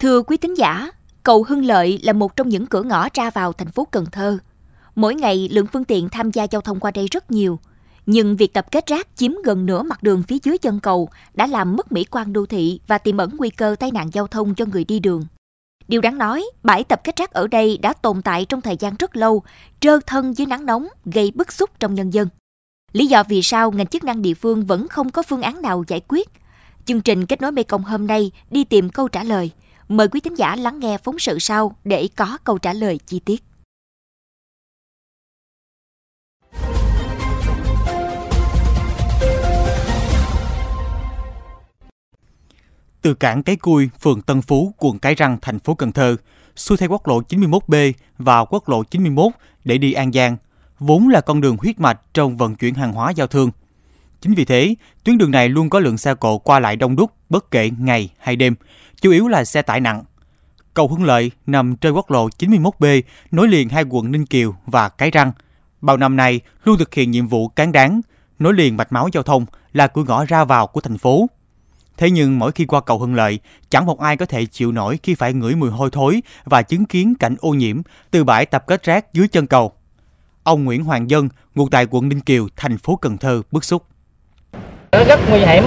Thưa quý thính giả, cầu Hưng Lợi là một trong những cửa ngõ ra vào thành phố Cần Thơ. Mỗi ngày lượng phương tiện tham gia giao thông qua đây rất nhiều. Nhưng việc tập kết rác chiếm gần nửa mặt đường phía dưới chân cầu đã làm mất mỹ quan đô thị và tiềm ẩn nguy cơ tai nạn giao thông cho người đi đường. Điều đáng nói, bãi tập kết rác ở đây đã tồn tại trong thời gian rất lâu, trơ thân dưới nắng nóng, gây bức xúc trong nhân dân. Lý do vì sao ngành chức năng địa phương vẫn không có phương án nào giải quyết? Chương trình Kết nối Mekong hôm nay đi tìm câu trả lời. Mời quý thính giả lắng nghe phóng sự sau để có câu trả lời chi tiết. Từ cảng Cái Cui, phường Tân Phú, quận Cái Răng, thành phố Cần Thơ, xuôi theo quốc lộ 91B và quốc lộ 91 để đi An Giang, vốn là con đường huyết mạch trong vận chuyển hàng hóa giao thương. Chính vì thế, tuyến đường này luôn có lượng xe cộ qua lại đông đúc bất kể ngày hay đêm, chủ yếu là xe tải nặng. Cầu Hưng Lợi nằm trên quốc lộ 91B nối liền hai quận Ninh Kiều và Cái Răng. Bao năm nay luôn thực hiện nhiệm vụ cán đáng, nối liền mạch máu giao thông là cửa ngõ ra vào của thành phố. Thế nhưng mỗi khi qua cầu Hưng Lợi, chẳng một ai có thể chịu nổi khi phải ngửi mùi hôi thối và chứng kiến cảnh ô nhiễm từ bãi tập kết rác dưới chân cầu. Ông Nguyễn Hoàng Dân, ngụ tại quận Ninh Kiều, thành phố Cần Thơ bức xúc. Rất nguy hiểm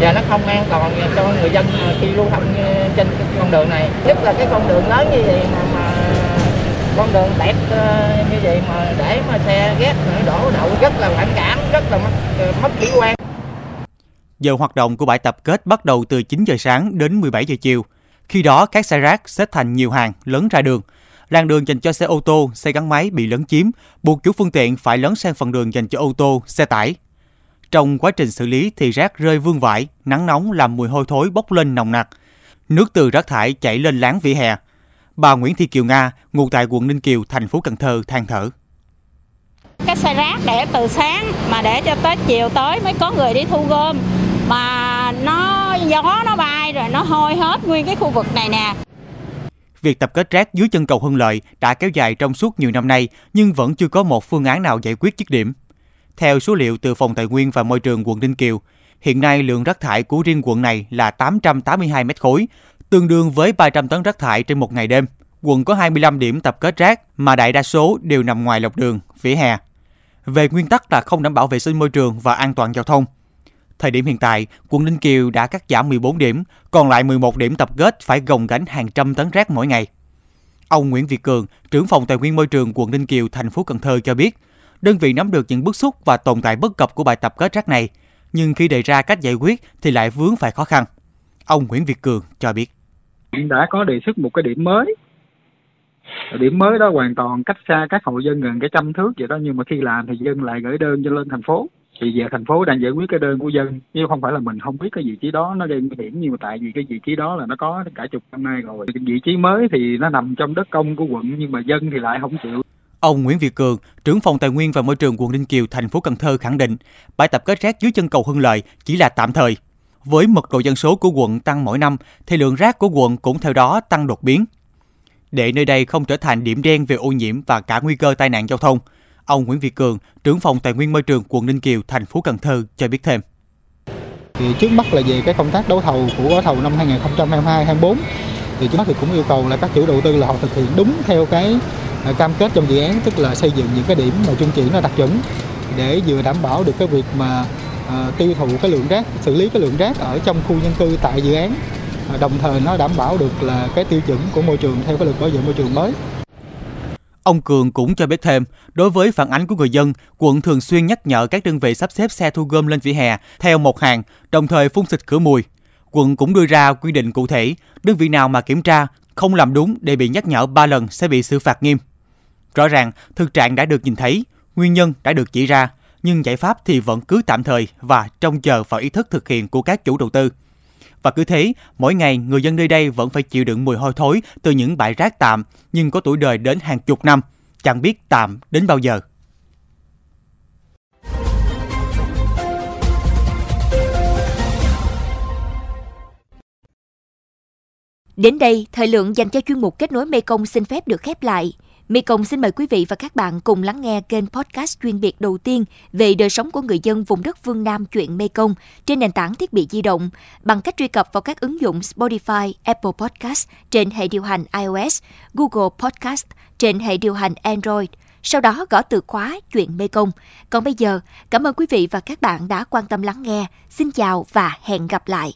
và nó không an toàn ờ, cho người dân ờ, khi lưu thông ờ, trên con đường này. Nhất là cái con đường lớn như vậy mà, mà con đường đẹp như vậy mà để mà xe ghét đổ đậu rất là phản cảm, rất là mất, mất mỹ quan. Giờ hoạt động của bãi tập kết bắt đầu từ 9 giờ sáng đến 17 giờ chiều. Khi đó, các xe rác xếp thành nhiều hàng lớn ra đường. Làn đường dành cho xe ô tô, xe gắn máy bị lấn chiếm, buộc chủ phương tiện phải lấn sang phần đường dành cho ô tô, xe tải. Trong quá trình xử lý thì rác rơi vương vãi, nắng nóng làm mùi hôi thối bốc lên nồng nặc. Nước từ rác thải chảy lên láng vỉa hè. Bà Nguyễn Thị Kiều Nga, ngụ tại quận Ninh Kiều, thành phố Cần Thơ than thở. Cái xe rác để từ sáng mà để cho tới chiều tới mới có người đi thu gom mà nó gió nó bay rồi nó hôi hết nguyên cái khu vực này nè. Việc tập kết rác dưới chân cầu Hưng Lợi đã kéo dài trong suốt nhiều năm nay nhưng vẫn chưa có một phương án nào giải quyết dứt điểm. Theo số liệu từ Phòng Tài nguyên và Môi trường quận Ninh Kiều, hiện nay lượng rác thải của riêng quận này là 882 mét khối, tương đương với 300 tấn rác thải trên một ngày đêm. Quận có 25 điểm tập kết rác mà đại đa số đều nằm ngoài lọc đường, vỉa hè. Về nguyên tắc là không đảm bảo vệ sinh môi trường và an toàn giao thông. Thời điểm hiện tại, quận Ninh Kiều đã cắt giảm 14 điểm, còn lại 11 điểm tập kết phải gồng gánh hàng trăm tấn rác mỗi ngày. Ông Nguyễn Việt Cường, trưởng phòng tài nguyên môi trường quận Ninh Kiều, thành phố Cần Thơ cho biết, đơn vị nắm được những bức xúc và tồn tại bất cập của bài tập kết rác này, nhưng khi đề ra cách giải quyết thì lại vướng phải khó khăn. Ông Nguyễn Việt Cường cho biết. Đã có đề xuất một cái điểm mới điểm mới đó hoàn toàn cách xa các hộ dân gần cái trăm thước vậy đó nhưng mà khi làm thì dân lại gửi đơn cho lên thành phố thì giờ thành phố đang giải quyết cái đơn của dân chứ không phải là mình không biết cái vị trí đó nó gây nguy hiểm nhưng mà tại vì cái vị trí đó là nó có cả chục năm nay rồi vị trí mới thì nó nằm trong đất công của quận nhưng mà dân thì lại không chịu Ông Nguyễn Việt Cường, trưởng phòng Tài nguyên và Môi trường quận Ninh Kiều, thành phố Cần Thơ khẳng định, bãi tập kết rác dưới chân cầu Hưng Lợi chỉ là tạm thời. Với mật độ dân số của quận tăng mỗi năm, thì lượng rác của quận cũng theo đó tăng đột biến. Để nơi đây không trở thành điểm đen về ô nhiễm và cả nguy cơ tai nạn giao thông, ông Nguyễn Việt Cường, trưởng phòng Tài nguyên Môi trường quận Ninh Kiều, thành phố Cần Thơ cho biết thêm. Thì trước mắt là về cái công tác đấu thầu của gói thầu năm 2022-24 thì trước mắt thì cũng yêu cầu là các chủ đầu tư là họ thực hiện đúng theo cái Ờ, cam kết trong dự án tức là xây dựng những cái điểm mà trung chuyển nó đặc chuẩn để vừa đảm bảo được cái việc mà à, tiêu thụ cái lượng rác xử lý cái lượng rác ở trong khu dân cư tại dự án à, đồng thời nó đảm bảo được là cái tiêu chuẩn của môi trường theo cái luật bảo vệ môi trường mới Ông Cường cũng cho biết thêm, đối với phản ánh của người dân, quận thường xuyên nhắc nhở các đơn vị sắp xếp xe thu gom lên vỉa hè theo một hàng, đồng thời phun xịt khử mùi. Quận cũng đưa ra quy định cụ thể, đơn vị nào mà kiểm tra không làm đúng để bị nhắc nhở 3 lần sẽ bị xử phạt nghiêm. Rõ ràng, thực trạng đã được nhìn thấy, nguyên nhân đã được chỉ ra, nhưng giải pháp thì vẫn cứ tạm thời và trông chờ vào ý thức thực hiện của các chủ đầu tư. Và cứ thế, mỗi ngày người dân nơi đây vẫn phải chịu đựng mùi hôi thối từ những bãi rác tạm nhưng có tuổi đời đến hàng chục năm, chẳng biết tạm đến bao giờ. Đến đây, thời lượng dành cho chuyên mục kết nối Mekong xin phép được khép lại. Mekong xin mời quý vị và các bạn cùng lắng nghe kênh podcast chuyên biệt đầu tiên về đời sống của người dân vùng đất phương Nam chuyện Mê Công trên nền tảng thiết bị di động bằng cách truy cập vào các ứng dụng Spotify, Apple Podcast trên hệ điều hành iOS, Google Podcast trên hệ điều hành Android. Sau đó gõ từ khóa chuyện Mê Công. Còn bây giờ, cảm ơn quý vị và các bạn đã quan tâm lắng nghe. Xin chào và hẹn gặp lại.